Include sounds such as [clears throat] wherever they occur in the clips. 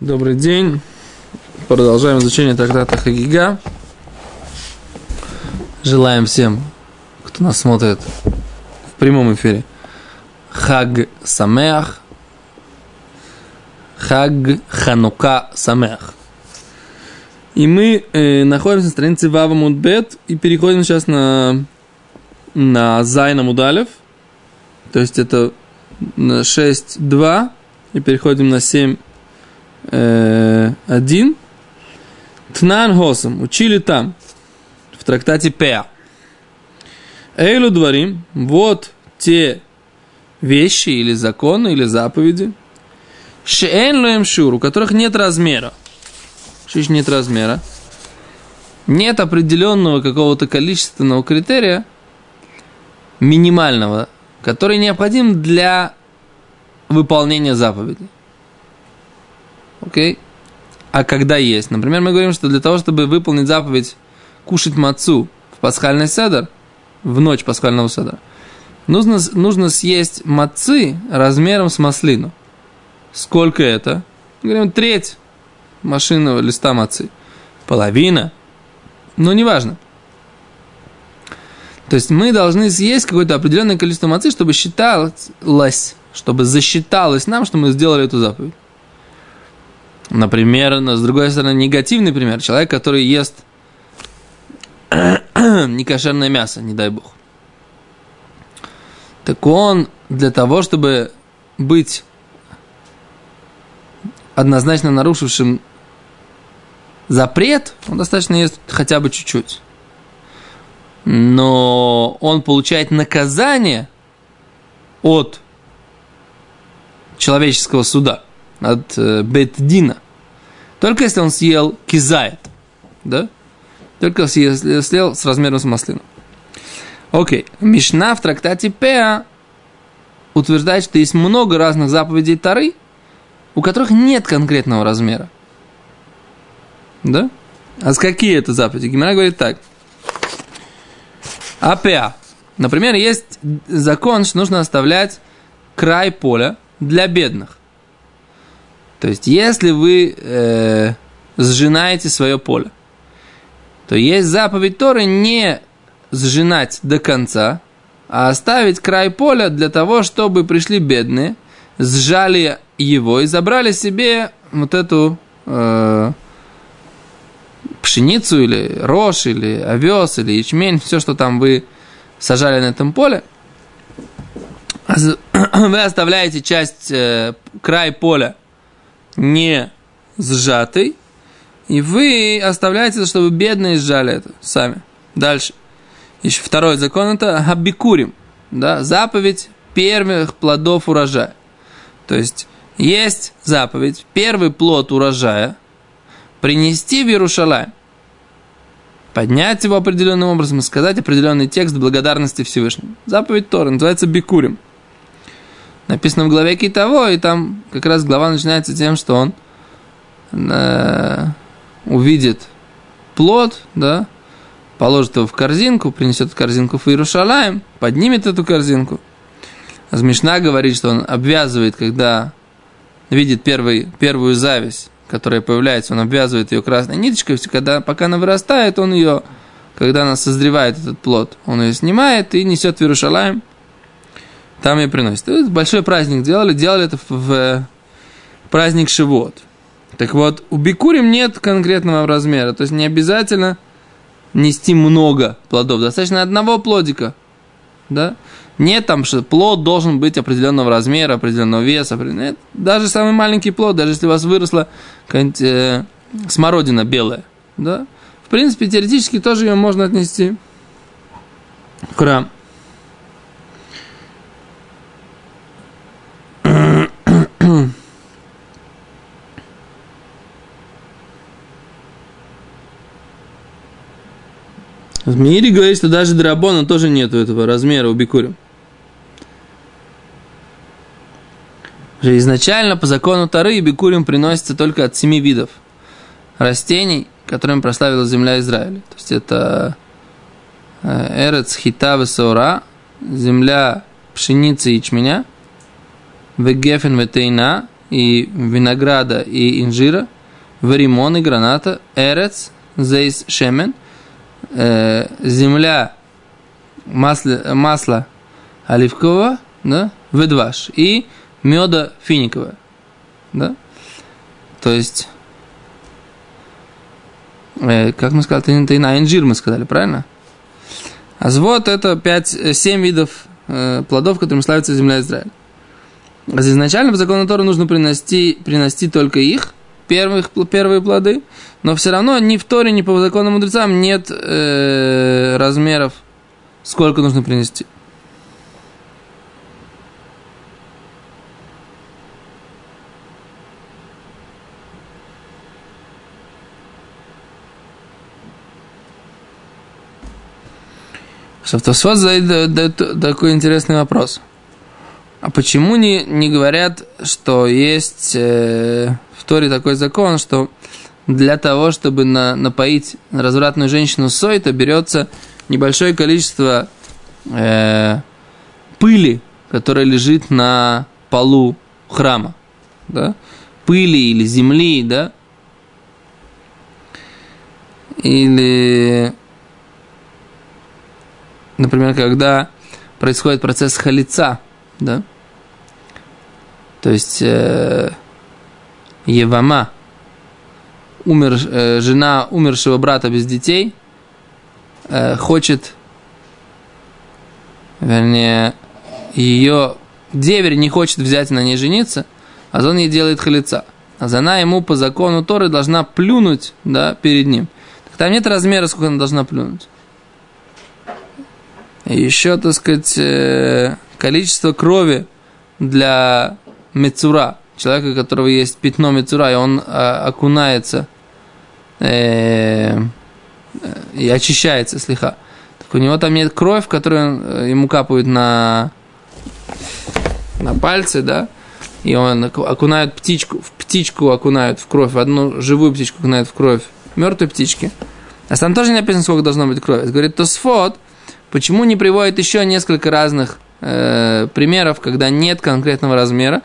Добрый день. Продолжаем изучение трактата Хагига. Желаем всем, кто нас смотрит в прямом эфире, Хаг Самеах, Хаг Ханука Самеах. И мы э, находимся на странице Вава Мудбет и переходим сейчас на, на Зайна Мудалев. То есть это на 6.2 и переходим на 7 э, один. Тнан Хосом. Учили там, в трактате Пеа. Эйлу дворим. Вот те вещи или законы, или заповеди. Шеэн лоем шур, у которых нет размера. Что нет размера? Нет определенного какого-то количественного критерия, минимального, который необходим для выполнения заповеди. Окей? А когда есть? Например, мы говорим, что для того, чтобы выполнить заповедь кушать мацу в пасхальный седр, в ночь пасхального седра, нужно, нужно съесть мацы размером с маслину. Сколько это? Мы говорим, треть машинного листа мацы. Половина. Но неважно. То есть мы должны съесть какое-то определенное количество мацы, чтобы считалось, чтобы засчиталось нам, что мы сделали эту заповедь. Например, с другой стороны, негативный пример. Человек, который ест [clears throat] некошерное мясо, не дай бог. Так он для того, чтобы быть однозначно нарушившим запрет, он достаточно ест хотя бы чуть-чуть. Но он получает наказание от человеческого суда от э, Бетдина. Только если он съел кизайт, да? Только съел, съел с размером с маслином. Окей. Мишна в трактате Пеа утверждает, что есть много разных заповедей Тары, у которых нет конкретного размера. Да? А с какие это заповеди? Гимара говорит так. Апеа. Например, есть закон, что нужно оставлять край поля для бедных. То есть, если вы э, сжинаете свое поле, то есть заповедь Торы не сжинать до конца, а оставить край поля для того, чтобы пришли бедные, сжали его и забрали себе вот эту э, пшеницу или рожь, или овес, или ячмень, все, что там вы сажали на этом поле. [clears throat] Вы оставляете часть, э, край поля не сжатый, и вы оставляете, чтобы бедные сжали это сами. Дальше. Еще второй закон это хабикурим, да, заповедь первых плодов урожая. То есть есть заповедь, первый плод урожая принести в Иерушалаем, поднять его определенным образом и сказать определенный текст благодарности Всевышнему. Заповедь Тора называется бикурим написано в главе Китово, и там как раз глава начинается тем, что он э, увидит плод, да, положит его в корзинку, принесет корзинку в Иерушалаем, поднимет эту корзинку. Змешна говорит, что он обвязывает, когда видит первый, первую зависть, которая появляется, он обвязывает ее красной ниточкой, когда, пока она вырастает, он ее, когда она созревает, этот плод, он ее снимает и несет в Иерушалаем – там и приносят. Большой праздник делали, делали это в, в праздник Шивот. Так вот, у бикурим нет конкретного размера, то есть не обязательно нести много плодов, достаточно одного плодика, да? Нет там, что плод должен быть определенного размера, определенного веса. Нет, даже самый маленький плод, даже если у вас выросла э, смородина белая, да? В принципе, теоретически тоже ее можно отнести в храм. В мире говорит, что даже драбона тоже нету этого размера у бикурим. Уже изначально по закону Тары бикурим приносится только от семи видов растений, которыми прославила земля Израиля. То есть это э, эрец, хита, сора, земля пшеницы и ячменя, вегефен, ветейна, и винограда и инжира, варимон и граната, эрец, зейс шемен, э, земля, масло, масло оливкового, да, ведваш, и меда финиковая, да, то есть, э, как мы сказали, ты на инжир мы сказали, правильно? А вот это 5-7 видов э, плодов, которыми славится земля Израиля. Изначально по закону Тора нужно принести, принести только их, первых, первые плоды, но все равно ни в Торе, ни по закону мудрецам нет э, размеров, сколько нужно принести. Шафтосфот задает такой интересный вопрос. А почему не, не говорят, что есть э, в Торе такой закон, что для того, чтобы на, напоить развратную женщину сой, то берется небольшое количество э, пыли, которая лежит на полу храма, да? пыли или земли, да, или например, когда происходит процесс халица, да, то есть э, Евама, умер, э, жена умершего брата без детей, э, хочет, вернее, ее деверь не хочет взять на ней жениться, а он ей делает халица. А она ему по закону Торы должна плюнуть да, перед ним. Так там нет размера, сколько она должна плюнуть еще, так сказать, э, количество крови для мецура, человека, у которого есть пятно мецура, и он а, окунается э, и очищается слегка. Так у него там нет кровь, которую э, ему капают на, на пальцы, да, и он окунает птичку, в птичку окунают в кровь, в одну живую птичку окунают в кровь мертвой птички. А там тоже не написано, сколько должно быть крови. Говорит, Тосфот, Почему не приводит еще несколько разных э, примеров, когда нет конкретного размера?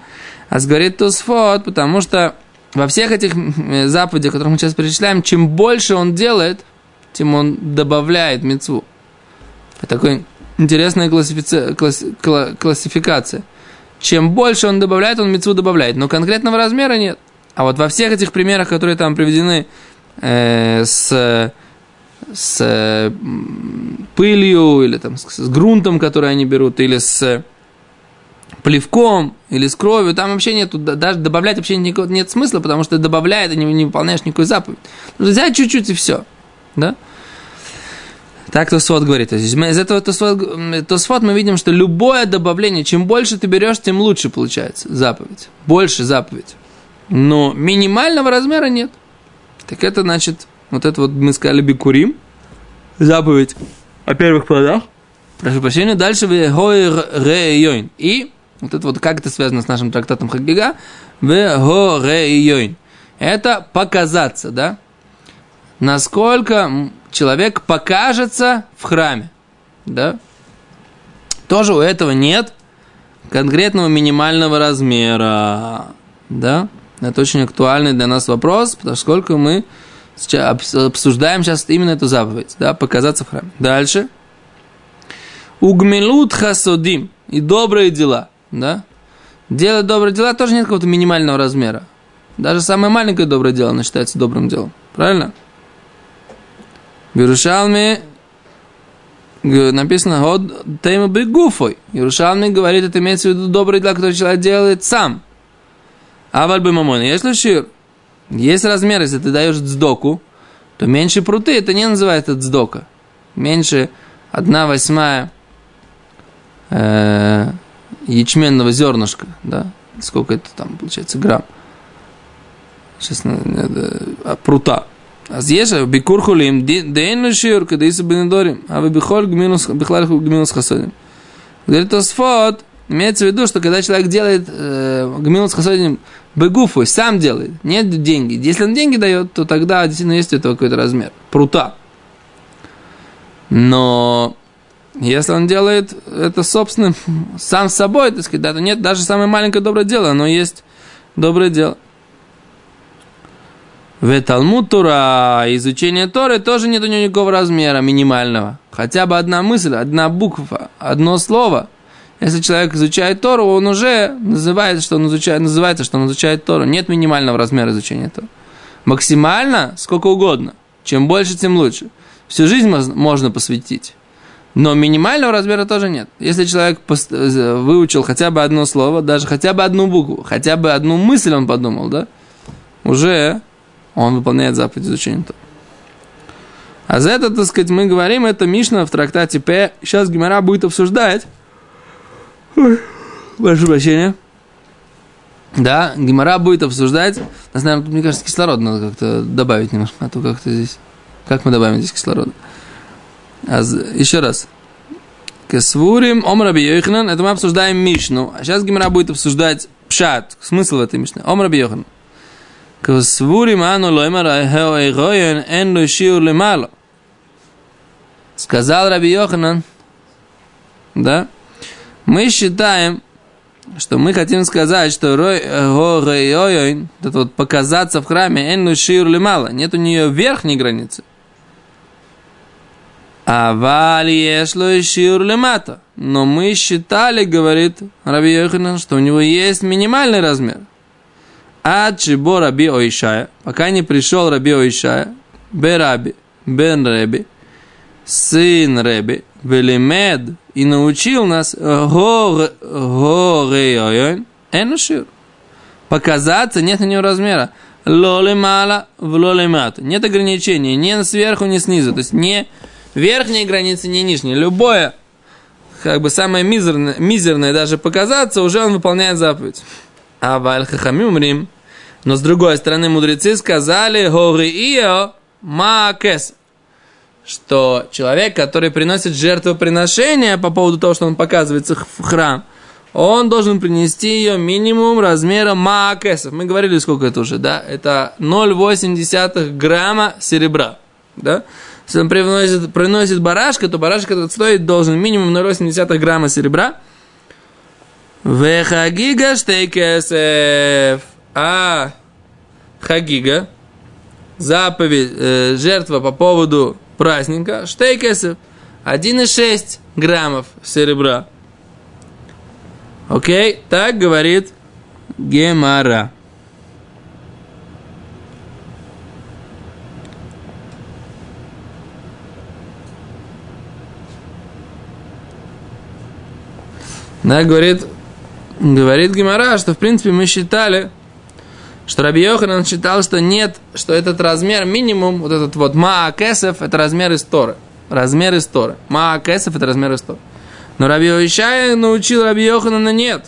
А говорит Тосфот, потому что во всех этих э, заповедях, которые мы сейчас перечисляем, чем больше он делает, тем он добавляет мецву. Такая интересная классифици... класс... классификация. Чем больше он добавляет, он мецву добавляет. Но конкретного размера нет. А вот во всех этих примерах, которые там приведены э, с с пылью, или там с, грунтом, который они берут, или с плевком, или с кровью, там вообще нету, даже добавлять вообще никакого, нет смысла, потому что добавляет, и не, не выполняешь никакой заповедь. Нужно взять чуть-чуть и все. Да? Так Тосфот говорит. Из этого Тосфот, Тосфот мы видим, что любое добавление, чем больше ты берешь, тем лучше получается заповедь. Больше заповедь. Но минимального размера нет. Так это значит вот это вот мы сказали бикурим, заповедь о первых плодах. Прошу прощения. Дальше в рейойн. И вот это вот как это связано с нашим трактатом Хагига? В рейойн. Это показаться, да? Насколько человек покажется в храме, да? Тоже у этого нет конкретного минимального размера, да? Это очень актуальный для нас вопрос, потому что сколько мы обсуждаем сейчас именно эту заповедь, да, показаться в храме. Дальше. Угмелут хасодим и добрые дела, да. Делать добрые дела тоже нет какого-то минимального размера. Даже самое маленькое доброе дело, оно считается добрым делом. Правильно? В Иерушалме написано «Год тейма бегуфой». Иерушалме говорит, это имеется в виду добрые дела, которые человек делает сам. А вальбы мамон. Если шир, есть размер, если ты даешь дздоку, то меньше пруты, это не называется дздока. Меньше 1 восьмая э, ячменного зернышка, да, сколько это там получается, грамм. Сейчас надо, прута. А здесь а бикур хулим, дейн лешир, когда иса бенедорим, а вы бихоль минус бихлар гминус хасодим. Говорит, Тосфот, имеется в виду, что когда человек делает э, гминус хасодим, Бегуфу сам делает, нет деньги. Если он деньги дает, то тогда действительно есть у этого какой-то размер. Прута. Но если он делает это собственным, сам собой, так сказать, да, то нет, даже самое маленькое доброе дело, оно есть доброе дело. В Талмуд изучение Торы тоже нет у него никакого размера минимального. Хотя бы одна мысль, одна буква, одно слово. Если человек изучает Тору, он уже называет, что он изучает, называется, что он изучает Тору. Нет минимального размера изучения Торы. Максимально сколько угодно. Чем больше, тем лучше. Всю жизнь можно посвятить. Но минимального размера тоже нет. Если человек выучил хотя бы одно слово, даже хотя бы одну букву, хотя бы одну мысль он подумал, да, уже он выполняет заповедь изучения Торы. А за это, так сказать, мы говорим, это Мишна в трактате П. Сейчас Гимара будет обсуждать. Прошу прощения. Да, Гимара будет обсуждать. Нас, наверное, мне кажется, кислород надо как-то добавить немножко, а то как-то здесь... Как мы добавим здесь кислорода? А, еще раз. Кесвурим, Омраби Йоханан, это мы обсуждаем Мишну. А сейчас Гимара будет обсуждать Пшат, смысл этой Мишны. Омраби Йоханан. Кесвурим ану лоймар айхоэн эн ло шиур лемало. Сказал Раби Йоханан, да, мы считаем, что мы хотим сказать, что рой это вот показаться в храме эн ло шиур лемало, нет у нее верхней границы. А валиешло и шиур лемата. Но мы считали, говорит Раби Йоханан, что у него есть минимальный размер – а чебо Раби Оишая, пока не пришел Раби Оишая, Бераби, Бен Реби, сын Реби, Велимед, и научил нас Гореойон, Энушир. Показаться нет на него размера. Лоли мало в лоли мат. Нет ограничений ни сверху, ни снизу. То есть не верхние границы, не нижние. Любое, как бы самое мизерное, мизерное даже показаться, уже он выполняет заповедь. А валь хахамим Но с другой стороны, мудрецы сказали, гори ио маакес, что человек, который приносит жертвоприношение по поводу того, что он показывается в храм, он должен принести ее минимум размера маакесов. Мы говорили, сколько это уже, да? Это 0,8 грамма серебра, да? Если он приносит, приносит барашка, то барашка этот стоит должен минимум 0,8 грамма серебра – Вехагига штейкесев. А хагига, заповедь, э, жертва по поводу праздника, штейкесев, 1,6 граммов серебра. Окей, так говорит Гемара. Да, говорит Говорит Гимара, что в принципе мы считали, что Раби Йоханан считал, что нет, что этот размер минимум, вот этот вот Маакесов, это размер истории. Размер истории. Маакесов это размер истории. Но Раби Йошая научил Раби Йоханана нет.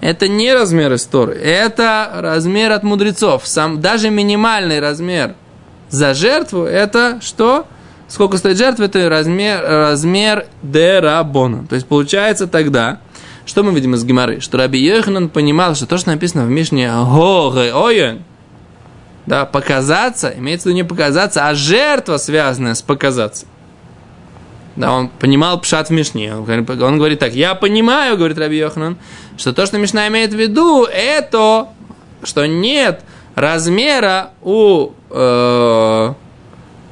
Это не размер истории, это размер от мудрецов. Сам, даже минимальный размер за жертву, это что? Сколько стоит жертва, это размер, размер дерабона. То есть получается тогда, что мы видим из Гимары? Что Раби Йоханан понимал, что то, что написано в Мишне Горе Ойен, да, показаться, имеется в виду не показаться, а жертва, связанная с показаться. Да, он понимал пшат в Мишне. Он, он говорит так, я понимаю, говорит Раби Йоханан, что то, что Мишна имеет в виду, это, что нет размера у э,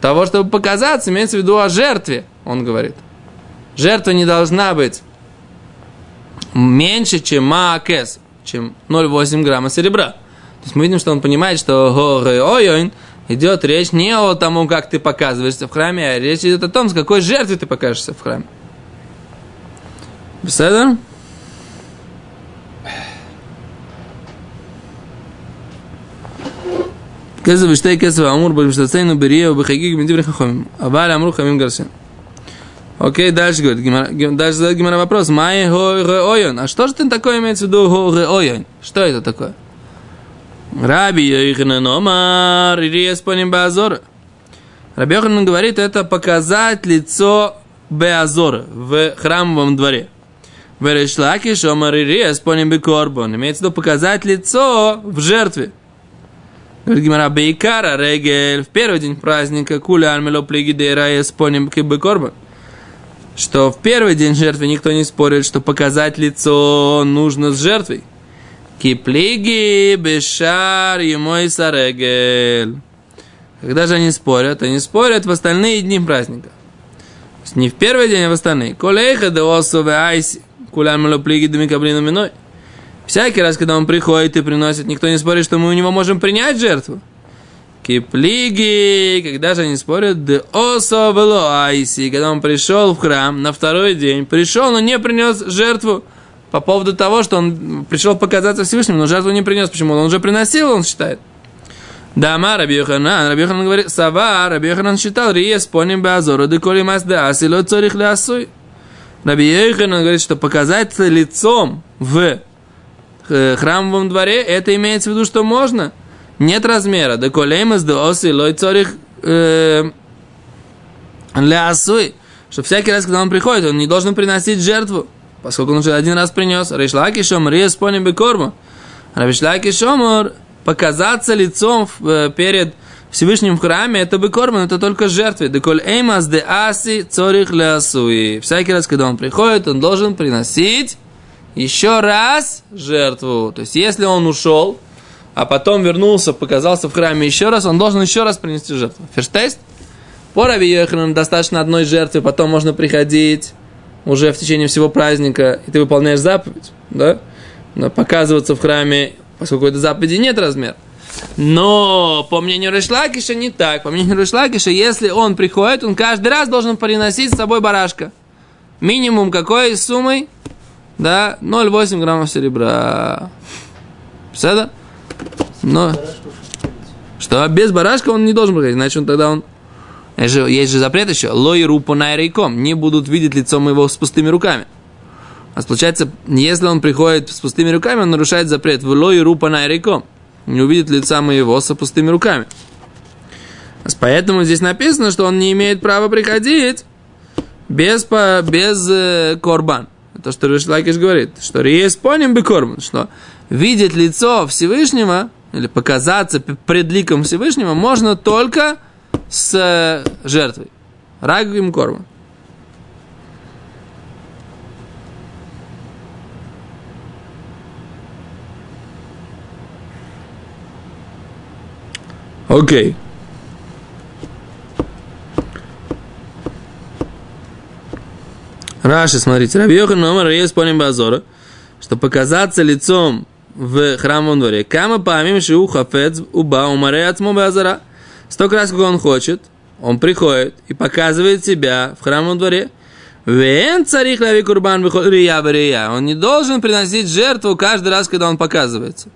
того, чтобы показаться, имеется в виду о жертве, он говорит. Жертва не должна быть меньше, чем маакес, чем 0,8 грамма серебра. То есть мы видим, что он понимает, что ой идет речь не о том, как ты показываешься в храме, а речь идет о том, с какой жертвой ты покажешься в храме. Беседа? כסף ושתי כסף האמור במשתתנו בריאה ובחגיג מדברי חכמים אבל אמרו חכמים גרשן Окей, дальше говорит, Гимара, дальше задает Гимара вопрос. Май ойон. А что же ты такое имеется в виду ойон? Что это такое? Раби Йоханан Омар, Ириес Поним. Раби Йоханан говорит, это показать лицо Беазора в храмовом дворе. Верешлаки Шомар Ириес Поним Бекорбон. Имеется в виду показать лицо в жертве. Говорит Гимара, Бейкара Регель, в первый день праздника, Куля Альмело Плегидера Бекорбон что в первый день жертвы никто не спорит, что показать лицо нужно с жертвой. Киплиги бешар и мой сарегель. Когда же они спорят? Они спорят в остальные дни праздника. Не в первый день, а в остальные. Колейха де осове айси. Кулям плиги демикаблину миной. Всякий раз, когда он приходит и приносит, никто не спорит, что мы у него можем принять жертву. Киплиги, когда же они спорят, де осовело айси, когда он пришел в храм на второй день, пришел, но не принес жертву по поводу того, что он пришел показаться Всевышнему, но жертву не принес. Почему? Он уже приносил, он считает. Дама Раби Йоханан, Раби Йоханан говорит, Сава, Раби Йоханан считал, Риес поним базору, деколи мас да асило цорих лясуй. Раби Йоханан говорит, что показать лицом в э, храмовом дворе, это имеется в виду, что можно. Нет размера. Деколи мас да асило цорих э, лясуй. Что всякий раз, когда он приходит, он не должен приносить жертву поскольку он уже один раз принес. Ришлаки шомор, ес поним бекорму. Ришлаки шомор, показаться лицом э, перед Всевышним в храме, это бы корман, это только жертвы. Деколь эймас де аси цорих лясуи. Всякий раз, когда он приходит, он должен приносить еще раз жертву. То есть, если он ушел, а потом вернулся, показался в храме еще раз, он должен еще раз принести жертву. Ферштейст? По Раби достаточно одной жертвы, потом можно приходить уже в течение всего праздника, и ты выполняешь заповедь, да, но показываться в храме, поскольку этой заповеди нет размера. Но по мнению Решлакиша не так. По мнению Решлакиша, если он приходит, он каждый раз должен приносить с собой барашка. Минимум какой суммой? Да, 0,8 граммов серебра. Все Но... Что? Без барашка он не должен приходить, иначе он тогда он есть же, есть же запрет еще. Лой рупу найрейком. Не будут видеть лицо моего с пустыми руками. А получается, если он приходит с пустыми руками, он нарушает запрет. В лой рупа найрейком. Не увидит лица моего с пустыми руками. Поэтому здесь написано, что он не имеет права приходить без, по, без э, корбан. То, что Ришлакиш говорит, что риес поним бы корбан, что видеть лицо Всевышнего или показаться пред ликом Всевышнего можно только с э, жертвой. Рагим корма. Окей. Раши, смотрите, Рабьехан номер есть поним базора, что показаться лицом в храмовом дворе. Кама памим шиу хафец уба умаре ацмо базара. Столько раз, как он хочет, он приходит и показывает себя в храмовом дворе. Вен царих лави курбан рия рия. Он не должен приносить жертву каждый раз, когда он показывается.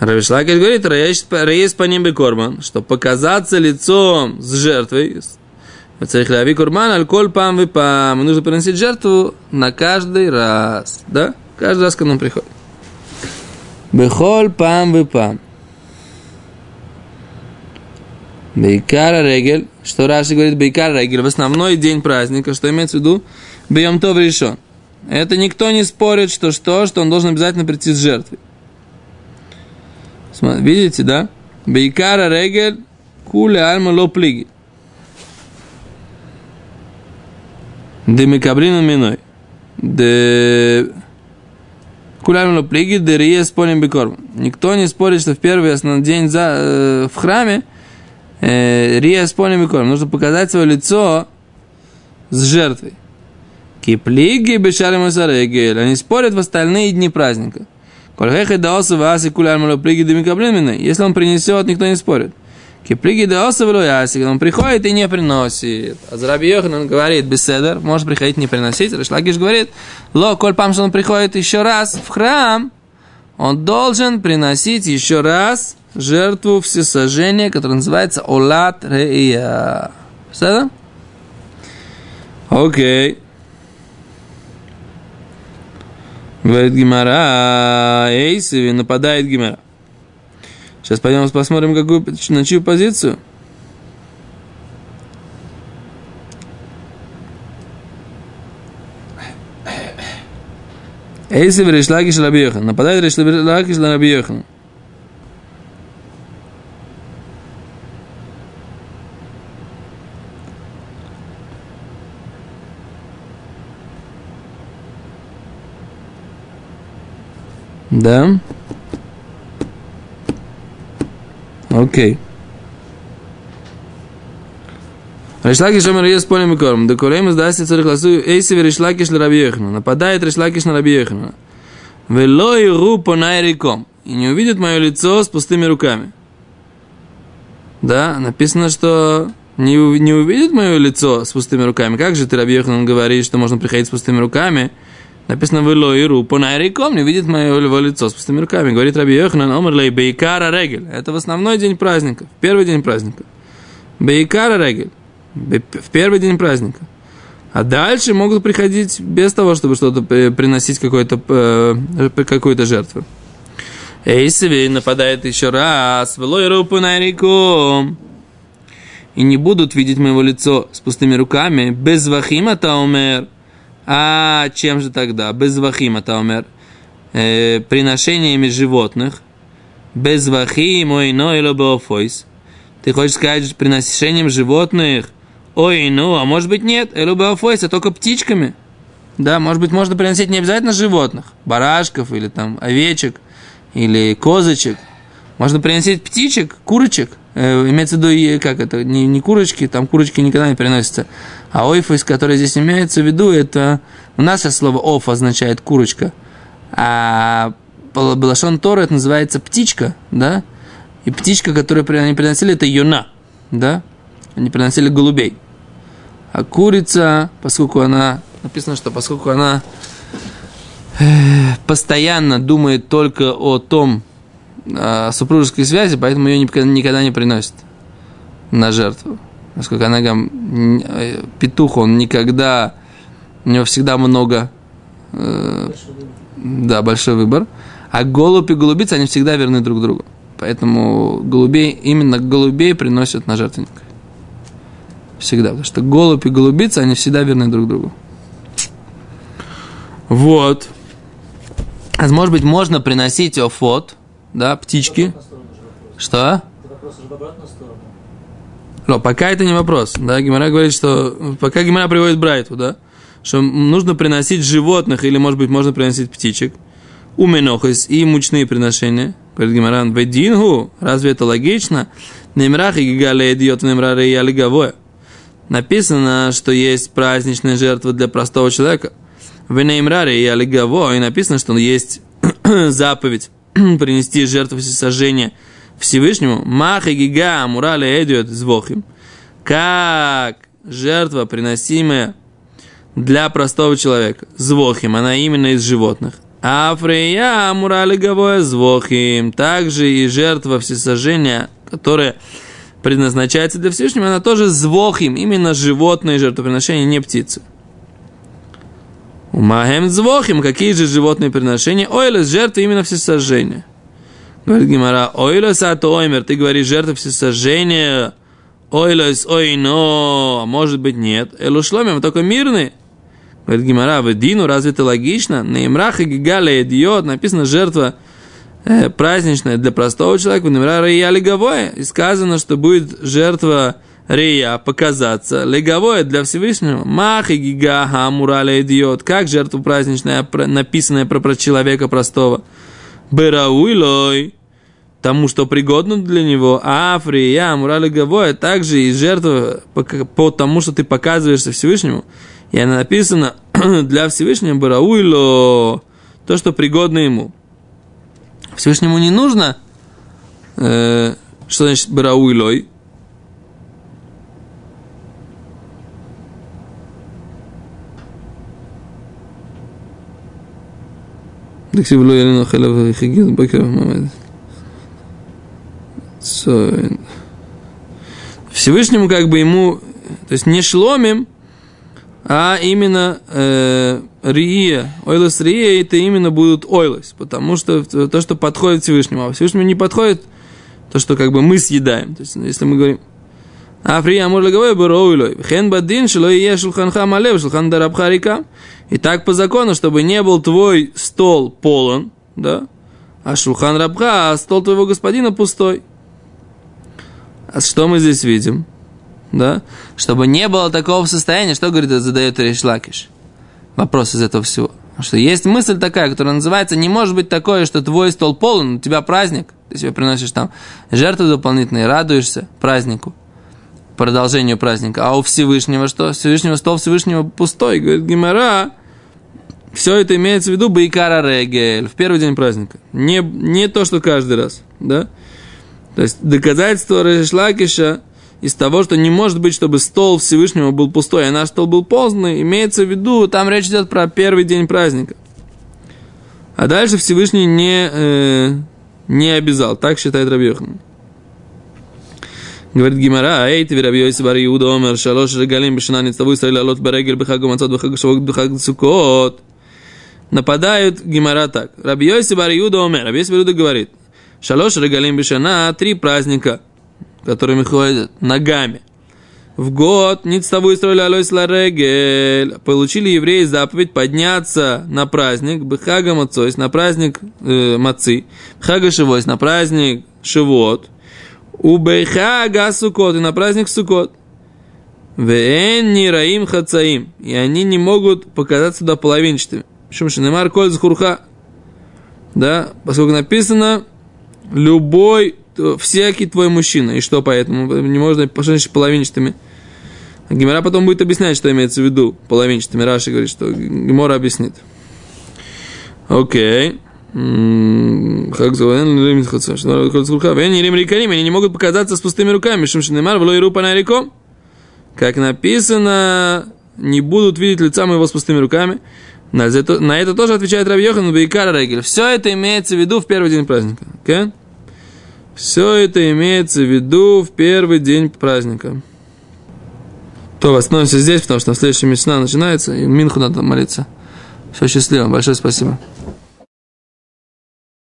Равишлакель говорит, рейс по ним курбан, что показаться лицом с жертвой, царих лави курбан, алкоголь пам пам. Нужно приносить жертву на каждый раз. Да? Каждый раз, когда он приходит. Бехоль пам пам. Бейкара регель, что Раши говорит Бейкара регель, в основной день праздника, что имеется в виду Бьем то решен. Это никто не спорит, что что, что он должен обязательно прийти с жертвой. Видите, да? Бейкара регель, куля альма ло плиги. Демикаблина миной. Де... Кулям ло плиги, де рие спорим бекорм. Никто не спорит, что в первый основной день за, э, в храме Э, Рия с полем и Нужно показать свое лицо с жертвой. Киплиги бешарим и Они спорят в остальные дни праздника. Если он принесет, никто не спорит. Киплиги даоса яси, он приходит и не приносит. А Зараби он говорит, беседер, может приходить не приносить. Шлакиш говорит, ло, коль пам, что он приходит еще раз в храм, он должен приносить еще раз жертву всесожжения, которая называется Олат Реия. Все Окей. Говорит Гимара, Эйсиви, нападает Гимара. Сейчас пойдем посмотрим, какую, на чью позицию. Эйсиви Решлакиш Рабиохан. Нападает Решлакиш Рабиохан. Да? Окей. Решлакиш омер ес полем и корм. Да колем из дасти царих ласу эйсивер Решлакиш на Раби Нападает Решлакиш на Раби Йохана. Велой ру по найриком. И не увидит мое лицо с пустыми руками. Да, написано, что не, не увидит мое лицо с пустыми руками. Как же ты, Раби Йоханан, говоришь, что можно приходить с пустыми руками? Написано в Илоиру, по найриком не видит мое его лицо с пустыми руками. Говорит Раби Йоханан, омерлей бейкара регель. Это в основной день праздника, в первый день праздника. Бейкара регель. В первый день праздника. А дальше могут приходить без того, чтобы что-то приносить э, какую-то жертву. Эйсеви нападает еще раз. Велой по найриком и не будут видеть моего лицо с пустыми руками, без вахима таумер. А чем же тогда? Без вахима таумер. Э, приношениями животных. Без вахим, ой, но или беофойс. Ты хочешь сказать приношением животных? Ой, ну, а может быть нет, или беофойс, а только птичками. Да, может быть, можно приносить не обязательно животных, барашков или там овечек, или козочек. Можно приносить птичек, курочек, э, имеется в виду, как это, не, не курочки, там курочки никогда не приносятся, а ойфус, который здесь имеется в виду, это, у нас сейчас слово оф означает курочка, а Балашон Тора это называется птичка, да, и птичка, которую они приносили, это юна, да, они приносили голубей. А курица, поскольку она, написано, что поскольку она э, постоянно думает только о том, э, супружеской связи, поэтому ее никогда, никогда не приносит на жертву. Поскольку она э, петух, он никогда, у него всегда много, э, да, большой выбор. А голубь и голубица, они всегда верны друг другу. Поэтому голубей, именно голубей приносят на жертвенник. Всегда. Потому что голубь и голубица, они всегда верны друг другу. Вот. А может быть, можно приносить офот, да, птички. Что? Но пока это не вопрос. Да, Гимара говорит, что пока Гимара приводит Брайту, да, что нужно приносить животных, или, может быть, можно приносить птичек, у менохис и мучные приношения. Говорит Гимаран, ведингу, разве это логично? Немрах и гигале идиот немраре и алиговое. Написано, что есть праздничная жертва для простого человека. В Неймраре и алигово, и написано, что есть [coughs] заповедь [clears throat] принести жертву всесожжения Всевышнему, маха гига мурали эдиот звохим, как жертва, приносимая для простого человека, звохим, она именно из животных. А фрея мурали гавоя звохим, также и жертва всесожжения, которая предназначается для Всевышнего, она тоже звохим, именно животные жертвоприношения, не птицы. Умахем звохим, какие же животные приношения? Ойлес, жертвы именно всесожжения. Говорит Гимара, ойлес от оймер, ты говоришь жертва всесожжения, ойлес, ой, но, а может быть нет. Элушломим, только мирный. Говорит Гимара, в Дину, разве это логично? На имрах и гигале идиот, написано жертва э, праздничная для простого человека, в Имра Рия Леговое, и сказано, что будет жертва Рия показаться. Леговое для Всевышнего. Мах и гига хамураля идиот. Как жертва праздничная, написанная про, человека простого. Берауилой. Тому, что пригодно для него. Афри, я, мурали гавоя. Также и жертва по, по тому, что ты показываешься Всевышнему. И она написана [clears throat] для Всевышнего Барауило. То, что пригодно ему. Всевышнему не нужно. Э, что значит Барауилой? תקשיבו, לא יהיה לנו חלב וחגיגת בוקר ומעמד. Всевышнему как бы ему, то есть не шломим, а именно э, рия, ойлос рия, это именно будут ойлос, потому что то, что подходит Всевышнему, а Всевышнему не подходит то, что как бы мы съедаем. То есть, если мы говорим, а фрия амур лагавой буроуйлой, хен бадин шело и шулханха малев, шулхан дарабхарика. И так по закону, чтобы не был твой стол полон, да, а шулхан рабха, а стол твоего господина пустой. А что мы здесь видим? Да? Чтобы не было такого состояния, что, говорит, задает Решлакиш? Вопрос из этого всего. Что есть мысль такая, которая называется, не может быть такое, что твой стол полон, у тебя праздник, ты себе приносишь там жертвы дополнительные, радуешься празднику, продолжению праздника. А у Всевышнего что? Всевышнего стол Всевышнего пустой. Говорит Гимара, все это имеется в виду Байкара Регель, в первый день праздника. Не, не то, что каждый раз, да? То есть доказательство Решлакиша из того, что не может быть, чтобы стол Всевышнего был пустой, а наш стол был полный, имеется в виду, там речь идет про первый день праздника. А дальше Всевышний не, э, не обязал, так считает Рабьехан. Говорит Гимара, эй, ты Йосиф бар Иуда омер, шалош регалим бешана ництаву Исраиль алот барегель бехаг умацот бехаг шавок бехаг сукот. Нападают Гимара так. Йосиф бар Иуда омер, Йосиф бар Иуда говорит, шалош регалим бешана, три праздника – которыми ходят ногами. В год Ництаву строили Алойс Ларегель. Получили евреи заповедь подняться на праздник Бхага Мацойс, на праздник э, Мацы. Бхага Шивойс, на праздник Шивот. У Бейхага Сукот, и на праздник Сукот. Вен Нираим Хацаим. И они не могут показаться туда половинчатыми. Почему Шинемар Коль Хурха? Да, поскольку написано, любой всякий твой мужчина. И что поэтому? Не можно пошли половинчатыми. Гимара потом будет объяснять, что имеется в виду половинчатыми. Раши говорит, что Гимора объяснит. Окей. Как? Они не могут показаться с пустыми руками. Шимшинемар, на реком. Как написано, не будут видеть лица моего с пустыми руками. На это, на это тоже отвечает Раби Йохан Бейкара Регель. Все это имеется в виду в первый день праздника. Okay? Все это имеется в виду в первый день праздника. То остановимся здесь, потому что в следующем Мишна начинается, и Минху надо молиться. Все счастливо, большое спасибо.